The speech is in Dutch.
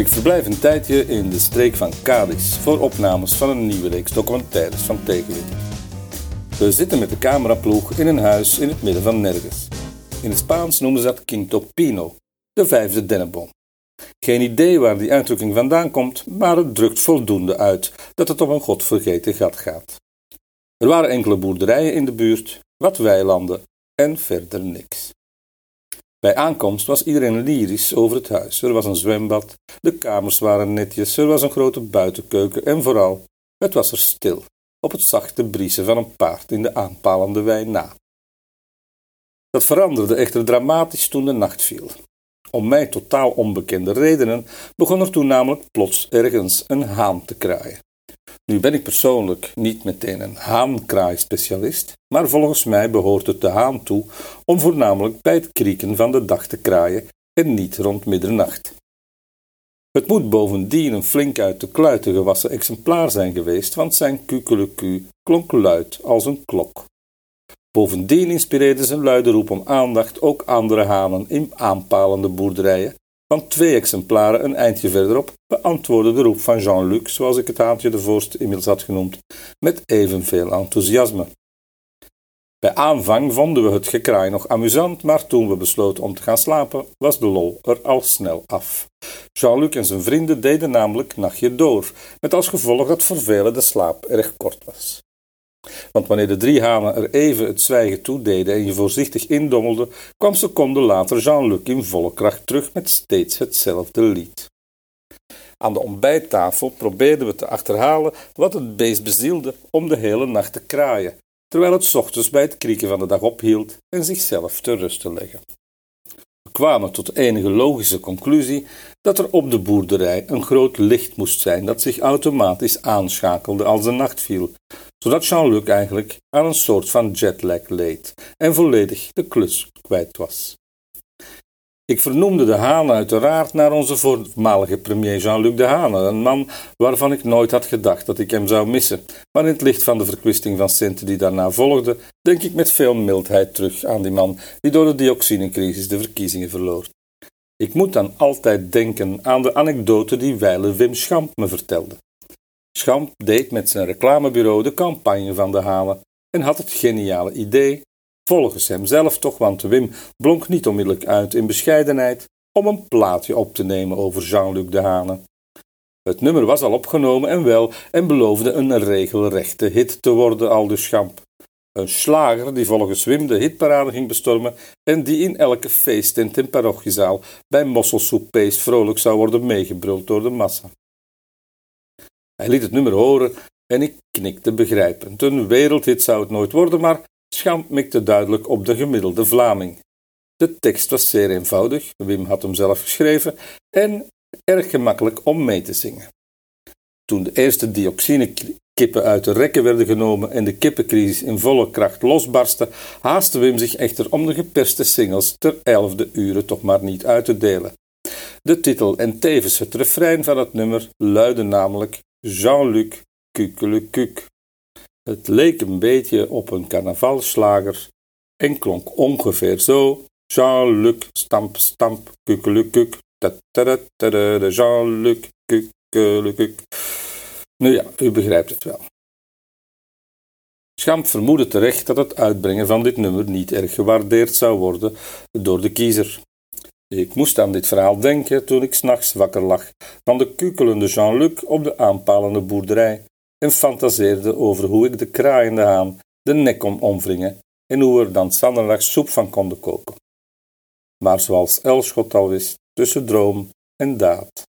Ik verblijf een tijdje in de streek van Cadiz voor opnames van een nieuwe reeks documentaires van Tegenwind. We zitten met de cameraploeg in een huis in het midden van nergens. In het Spaans noemen ze dat Quinto Pino, de vijfde dennenboom. Geen idee waar die uitdrukking vandaan komt, maar het drukt voldoende uit dat het om een godvergeten gat gaat. Er waren enkele boerderijen in de buurt, wat weilanden en verder niks. Bij aankomst was iedereen lyrisch over het huis. Er was een zwembad, de kamers waren netjes, er was een grote buitenkeuken en vooral, het was er stil, op het zachte briesen van een paard in de aanpalende wei na. Dat veranderde echter dramatisch toen de nacht viel. Om mij totaal onbekende redenen begon er toen namelijk plots ergens een haan te kraaien. Nu ben ik persoonlijk niet meteen een haankraai-specialist, maar volgens mij behoort het de haan toe om voornamelijk bij het krieken van de dag te kraaien en niet rond middernacht. Het moet bovendien een flink uit de kluiten gewassen exemplaar zijn geweest, want zijn kukeleku klonk luid als een klok. Bovendien inspireerde zijn luide roep om aandacht ook andere hanen in aanpalende boerderijen, want twee exemplaren een eindje verderop beantwoordde de roep van Jean-Luc, zoals ik het haantje de voorste inmiddels had genoemd, met evenveel enthousiasme. Bij aanvang vonden we het gekraai nog amusant, maar toen we besloten om te gaan slapen, was de lol er al snel af. Jean-Luc en zijn vrienden deden namelijk nachtje door, met als gevolg dat voor velen de slaap erg kort was. Want wanneer de drie hanen er even het zwijgen toededen en je voorzichtig indommelde, kwam seconden later Jean-Luc in volle kracht terug met steeds hetzelfde lied. Aan de ontbijttafel probeerden we te achterhalen wat het beest bezielde om de hele nacht te kraaien, terwijl het ochtends bij het krieken van de dag ophield en zichzelf te rust te leggen. We kwamen tot de enige logische conclusie dat er op de boerderij een groot licht moest zijn dat zich automatisch aanschakelde als de nacht viel, zodat Jean-Luc eigenlijk aan een soort van jetlag leed en volledig de klus kwijt was. Ik vernoemde de Haan uiteraard naar onze voormalige premier Jean-Luc de Hane, een man waarvan ik nooit had gedacht dat ik hem zou missen. Maar in het licht van de verkwisting van centen die daarna volgde, denk ik met veel mildheid terug aan die man die door de dioxinecrisis de verkiezingen verloor. Ik moet dan altijd denken aan de anekdote die wijle Wim Schamp me vertelde. Schamp deed met zijn reclamebureau de campagne van de Hane en had het geniale idee volgens hemzelf toch, want Wim blonk niet onmiddellijk uit in bescheidenheid, om een plaatje op te nemen over Jean-Luc de Hane. Het nummer was al opgenomen en wel, en beloofde een regelrechte hit te worden, al dus Schamp. Een slager die volgens Wim de hitparade ging bestormen en die in elke feesttent en parochiezaal bij mosselsoeppees vrolijk zou worden meegebruld door de massa. Hij liet het nummer horen en ik knikte begrijpend. Een wereldhit zou het nooit worden, maar Schamp mikte duidelijk op de gemiddelde Vlaming. De tekst was zeer eenvoudig, Wim had hem zelf geschreven, en erg gemakkelijk om mee te zingen. Toen de eerste dioxinekippen uit de rekken werden genomen en de kippencrisis in volle kracht losbarstte, haastte Wim zich echter om de geperste singles ter elfde uren toch maar niet uit te delen. De titel en tevens het refrein van het nummer luidde namelijk Jean-Luc Kukelekuk. Het leek een beetje op een carnavalslager en klonk ongeveer zo. Jean-Luc, stamp, stamp, kukelukuk, Jean-Luc, kukelukuk. Nu ja, u begrijpt het wel. Schamp vermoedde terecht dat het uitbrengen van dit nummer niet erg gewaardeerd zou worden door de kiezer. Ik moest aan dit verhaal denken toen ik s'nachts wakker lag van de kukelende Jean-Luc op de aanpalende boerderij en fantaseerde over hoe ik de kraaiende haan de nek kon omwringen en hoe er dan zanderdag soep van konden koken. Maar zoals Elschot al wist, tussen droom en daad